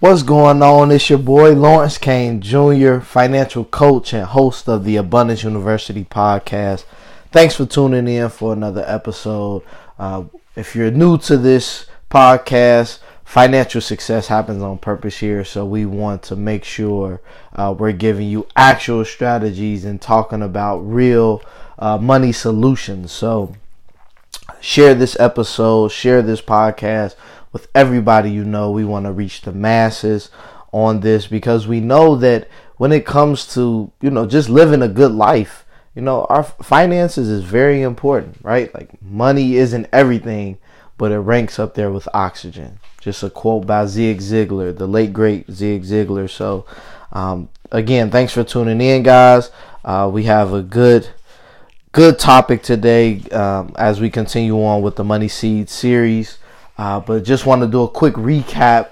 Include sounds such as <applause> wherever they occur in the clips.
What's going on? It's your boy Lawrence Kane Jr., financial coach and host of the Abundance University podcast. Thanks for tuning in for another episode. Uh, if you're new to this podcast, financial success happens on purpose here, so we want to make sure uh, we're giving you actual strategies and talking about real uh, money solutions. So, share this episode, share this podcast with everybody you know. We want to reach the masses on this because we know that when it comes to, you know, just living a good life, you know, our finances is very important, right? Like money isn't everything, but it ranks up there with oxygen. Just a quote by Zig Ziglar, the late great Zig Ziglar. So, um, again, thanks for tuning in, guys. Uh, we have a good, good topic today um, as we continue on with the Money Seed series. Uh, but just want to do a quick recap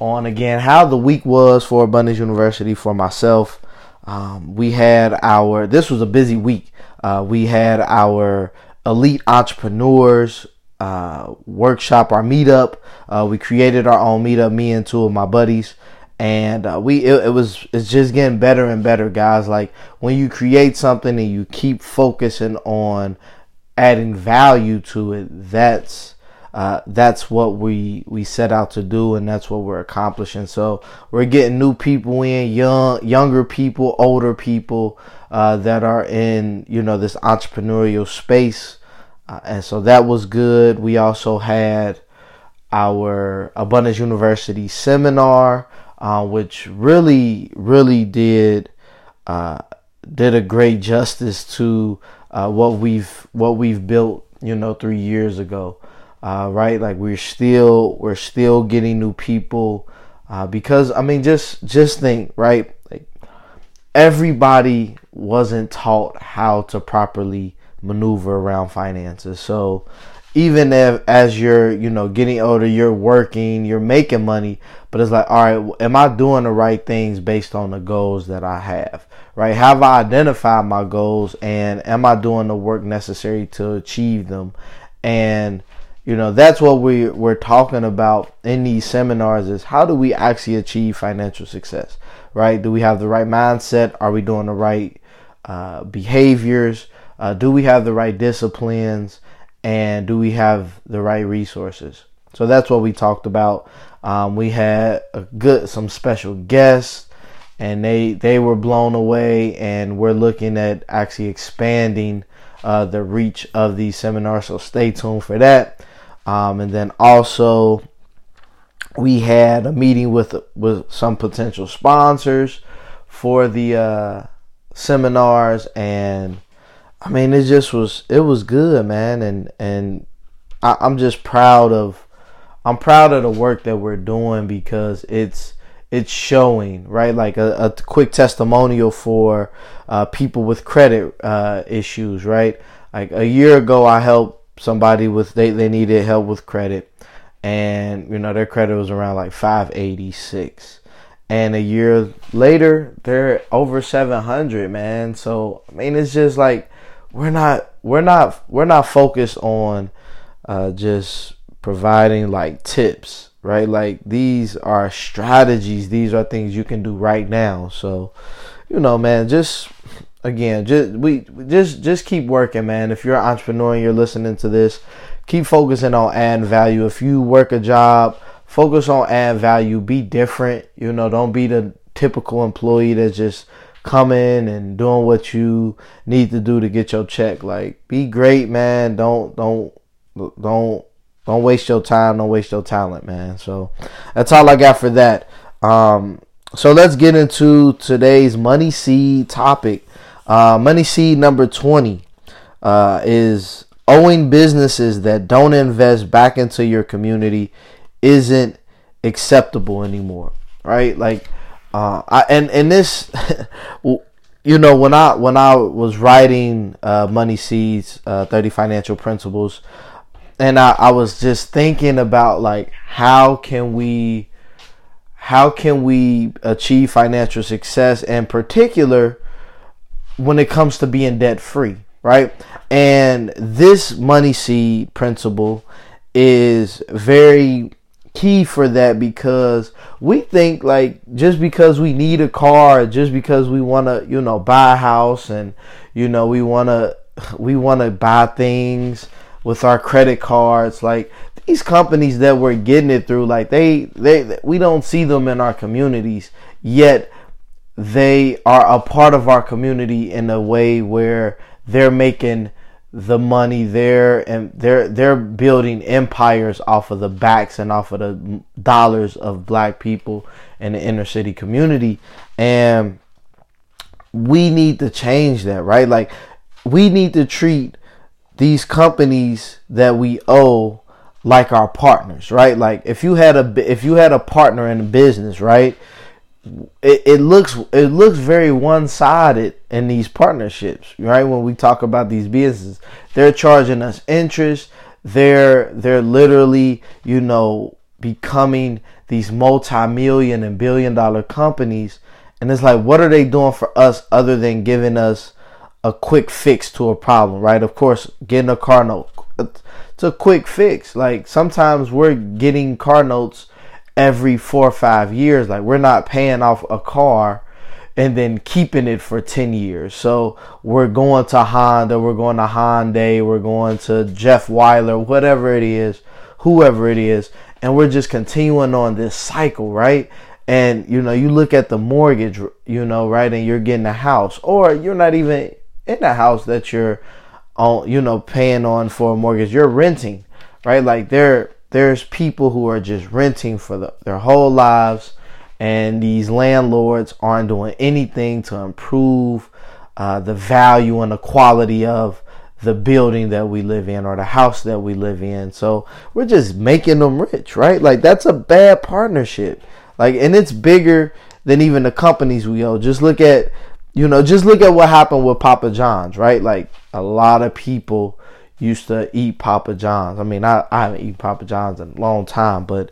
on again how the week was for Abundance University for myself. Um, we had our this was a busy week. Uh, we had our elite entrepreneurs uh, workshop, our meetup. Uh, we created our own meetup, me and two of my buddies, and uh, we it, it, was it's just getting better and better, guys. Like when you create something and you keep focusing on adding value to it, that's uh, that's what we we set out to do, and that's what we're accomplishing. So we're getting new people in, young younger people, older people uh, that are in you know this entrepreneurial space, uh, and so that was good. We also had our Abundance University seminar, uh, which really really did uh, did a great justice to what we've what we've built you know three years ago uh, right? Like we're still we're still getting new people uh, because I mean just just think right, like everybody wasn't taught how to properly maneuver around finances. So even if as you're you know getting older, you're working, you're making money, but it's like all right, am I doing the right things based on the goals that I have? Right? Have I identified my goals and am I doing the work necessary to achieve them? And you know that's what we we're talking about in these seminars is how do we actually achieve financial success right? Do we have the right mindset? Are we doing the right uh, behaviors? Uh, do we have the right disciplines? And do we have the right resources? So that's what we talked about. Um, we had a good some special guests and they they were blown away and we're looking at actually expanding uh, the reach of these seminars. So stay tuned for that um, and then also we had a meeting with with some potential sponsors for the uh, seminars, and I mean it just was it was good, man, and and I, I'm just proud of I'm proud of the work that we're doing because it's it's showing right? Like a, a quick testimonial for uh, people with credit uh, issues right? Like a year ago i helped somebody with they, they needed help with credit. And you know their credit was around like 586 and a year later they're over 700 man. So i mean it's just like we're not we're not we're not focused on uh, just providing like tips right? Like these are strategies. These are things you can do right now. So you know man just again, just we just just keep working, man. If you're an entrepreneur and you're listening to this, keep focusing on adding value. If you work a job, focus on adding value. Be different. You know, don't be the typical employee that's just coming and doing what you need to do to get your check. Like, be great, man. Don't don't don't don't waste your time. Don't waste your talent, man. So that's all I got for that. Um, so let's get into today's money seed topic. Uh, money seed number 20 uh, is owing businesses that don't invest back into your community isn't acceptable anymore, right? Like, uh, I, and and this, <laughs> you know, when I when I was writing uh, Money Seeds, uh, Thirty Financial Principles, and I, I was just thinking about like how can we, how can we achieve financial success, in particular when it comes to being debt free, right? And this money seed principle is very key for that because we think like just because we need a car, just because we want to, you know, buy a house and you know, we want to we want to buy things with our credit cards like these companies that we're getting it through like they they we don't see them in our communities yet they are a part of our community in a way where they're making the money there and they're they're building empires off of the backs and off of the dollars of black people in the inner city community. And we need to change that right? Like we need to treat these companies that we owe like our partners right? Like if you had a if you had a partner in a business right it, it looks it looks very one sided in these partnerships, right? When we talk about these businesses, they're charging us interest. They're they're literally, you know, becoming these multi-million and billion dollar companies. And it's like, what are they doing for us other than giving us a quick fix to a problem, right? Of course, getting a car note. It's a quick fix. Like sometimes we're getting car notes every four or five years. Like we're not paying off a car and then keeping it for 10 years. So we're going to Honda, we're going to Hyundai, we're going to Jeff Wyler, whatever it is, whoever it is, and we're just continuing on this cycle, right? And you know, you look at the mortgage, you know, right, and you're getting a house, or you're not even in the house that you're on, you know, paying on for a mortgage. You're renting, right? Like they're there's people who are just renting for the, their whole lives, and these landlords aren't doing anything to improve uh, the value and the quality of the building that we live in or the house that we live in. So we're just making them rich, right? Like that's a bad partnership. Like, and it's bigger than even the companies we owe. Just look at, you know, just look at what happened with Papa John's, right? Like a lot of people used to eat Papa John's. I mean, I, I haven't eaten Papa John's in a long time, but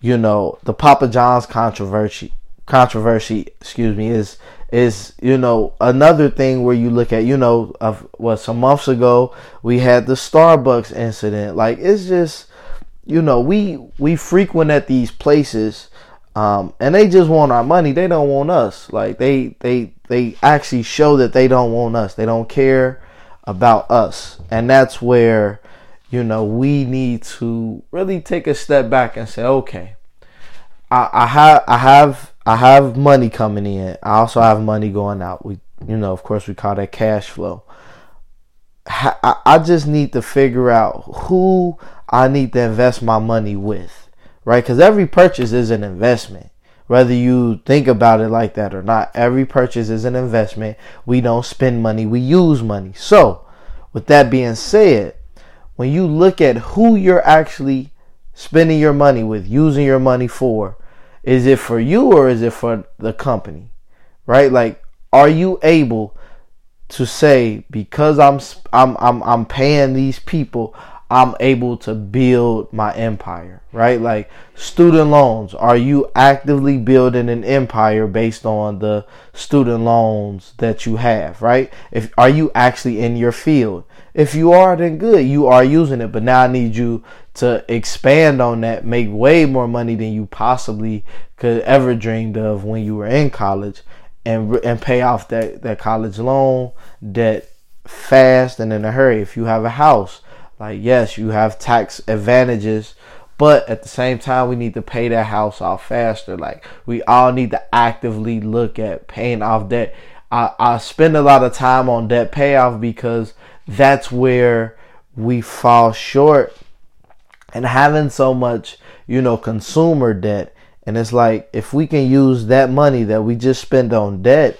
you know, the Papa John's controversy controversy, excuse me, is is you know another thing where you look at you know of what some months ago we had the Starbucks incident. Like it's just you know we we frequent at these places. Um, and they just want our money. They don't want us. Like they, they, they actually show that they don't want us. They don't care about us. And that's where, you know, we need to really take a step back and say, okay, I, I have I have I have money coming in. I also have money going out. We you know, of course we call that cash flow. I just need to figure out who I need to invest my money with, right? Because every purchase is an investment whether you think about it like that or not. Every purchase is an investment. We don't spend money, we use money. So, with that being said, when you look at who you're actually spending your money with, using your money for, is it for you or is it for the company? Right? Like are you able to say because I'm I'm I'm I'm paying these people, I'm able to build my empire, right? Like student loans, are you actively building an empire based on the student loans that you have, right? If are you actually in your field? If you are, then good, you are using it. But now I need you to expand on that, make way more money than you possibly could ever dreamed of when you were in college, and and pay off that that college loan debt fast and in a hurry. If you have a house like, yes, you have tax advantages, but at the same time, we need to pay that house off faster. Like, we all need to actively look at paying off debt. I, I spend a lot of time on debt payoff because that's where we fall short and having so much, you know, consumer debt. And it's like, if we can use that money that we just spend on debt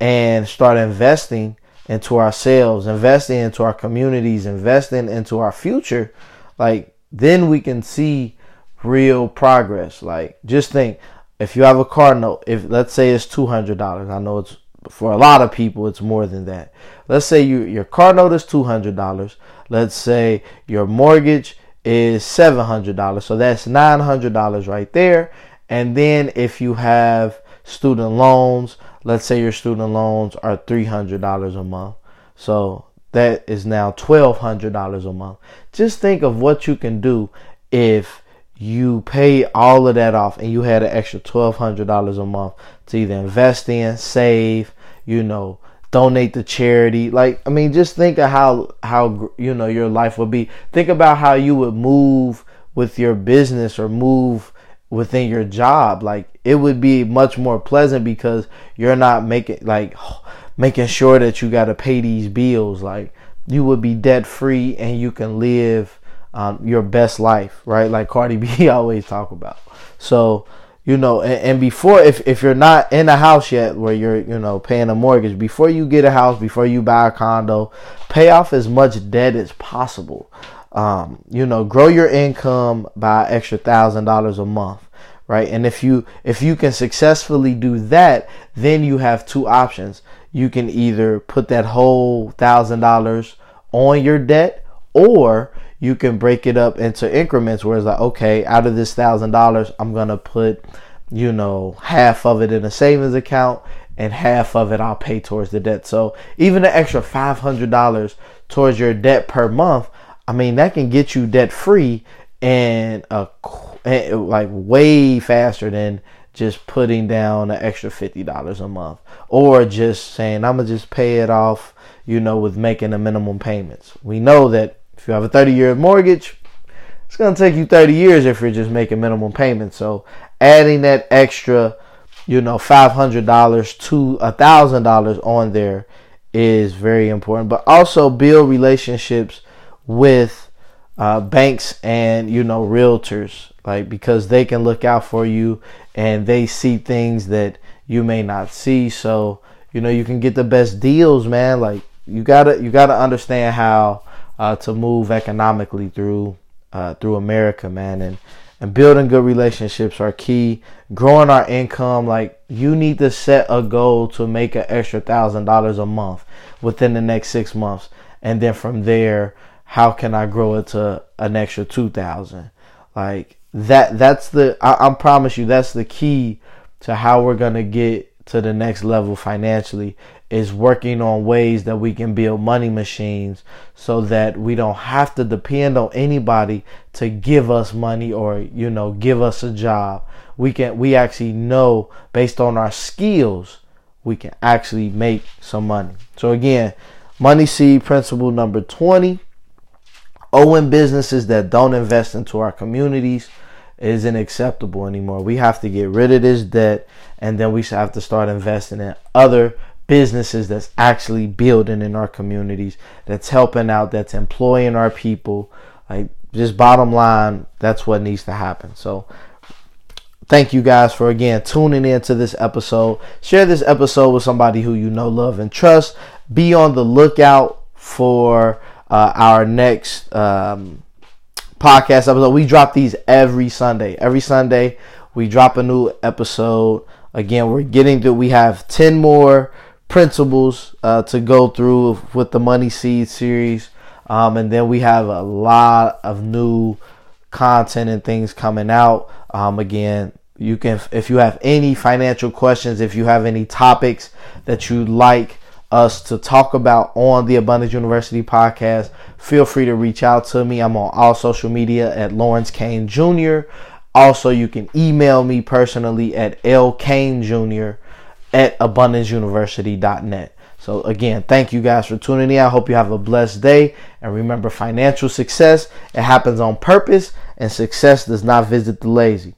and start investing into ourselves, investing into our communities, investing into our future, like then we can see real progress. Like just think if you have a car note, if let's say it's two hundred dollars, I know it's for a lot of people it's more than that. Let's say you your car note is two hundred dollars. Let's say your mortgage is seven hundred dollars. So that's nine hundred dollars right there. And then if you have student loans, let's say your student loans are $300 a month. So that is now $1,200 a month. Just think of what you can do if you pay all of that off and you had an extra $1,200 a month to either invest in, save, you know, donate to charity. Like, I mean, just think of how, how, you know, your life would be. Think about how you would move with your business or move within your job. Like, it would be much more pleasant because you're not making, like, <sighs> making sure that you got to pay these bills. Like, you would be debt free and you can live um, your best life, right? Like Cardi <laughs> B always talk about. So, you know, and, and, before, if, if you're not in a house yet where you're, you know, paying a mortgage, before you get a house, before you buy a condo, pay off as much debt as possible. Um, you know, grow your income by extra thousand dollars a month, right? And if you if you can successfully do that, then you have two options. You can either put that whole thousand dollars on your debt, or you can break it up into increments where it's like, okay, out of this thousand dollars, I'm gonna put, you know, half of it in a savings account and half of it I'll pay towards the debt. So even an extra five hundred dollars towards your debt per month, I mean that can get you debt free and a like way faster than just putting down an extra fifty dollars a month or just saying I'm gonna just pay it off, you know, with making the minimum payments. We know that if you have a 30 year mortgage, it's going to take you 30 years if you're just making minimum payments. So adding that extra, you know, $500 to $1,000 on there is very important. But also build relationships with uh, banks and, you know, realtors, like because they can look out for you and they see things that you may not see. So, you know, you can get the best deals, man. Like you gotta, you gotta understand how uh, to move economically through uh, through America, man, and and building good relationships are key. Growing our income, like you need to set a goal to make an extra thousand dollars a month within the next six months, and then from there, how can I grow it to an extra two thousand? Like that. That's the. I, I promise you, that's the key to how we're gonna get to the next level financially is working on ways that we can build money machines so that we don't have to depend on anybody to give us money or you know give us a job we can we actually know based on our skills we can actually make some money so again money seed principle number 20 owing businesses that don't invest into our communities isn't acceptable anymore we have to get rid of this debt and then we have to start investing in other businesses that's actually building in our communities, that's helping out, that's employing our people. Like just bottom line, that's what needs to happen. So thank you guys for again tuning in to this episode. Share this episode with somebody who you know, love, and trust. Be on the lookout for uh, our next um, podcast episode. We drop these every Sunday. Every Sunday, we drop a new episode. Again, we're getting to, we have 10 more principles uh, to go through with the Money Seed series. Um, and then we have a lot of new content and things coming out. Um, again, you can, if you have any financial questions, if you have any topics that you'd like us to talk about on the Abundance University podcast, feel free to reach out to me. I'm on all social media at Lawrence Kane Jr. Also, you can email me personally at L Kane Jr at abundanceuniversity.net. So again, thank you guys for tuning in. I hope you have a blessed day. And remember, financial success, it happens on purpose, and success does not visit the lazy.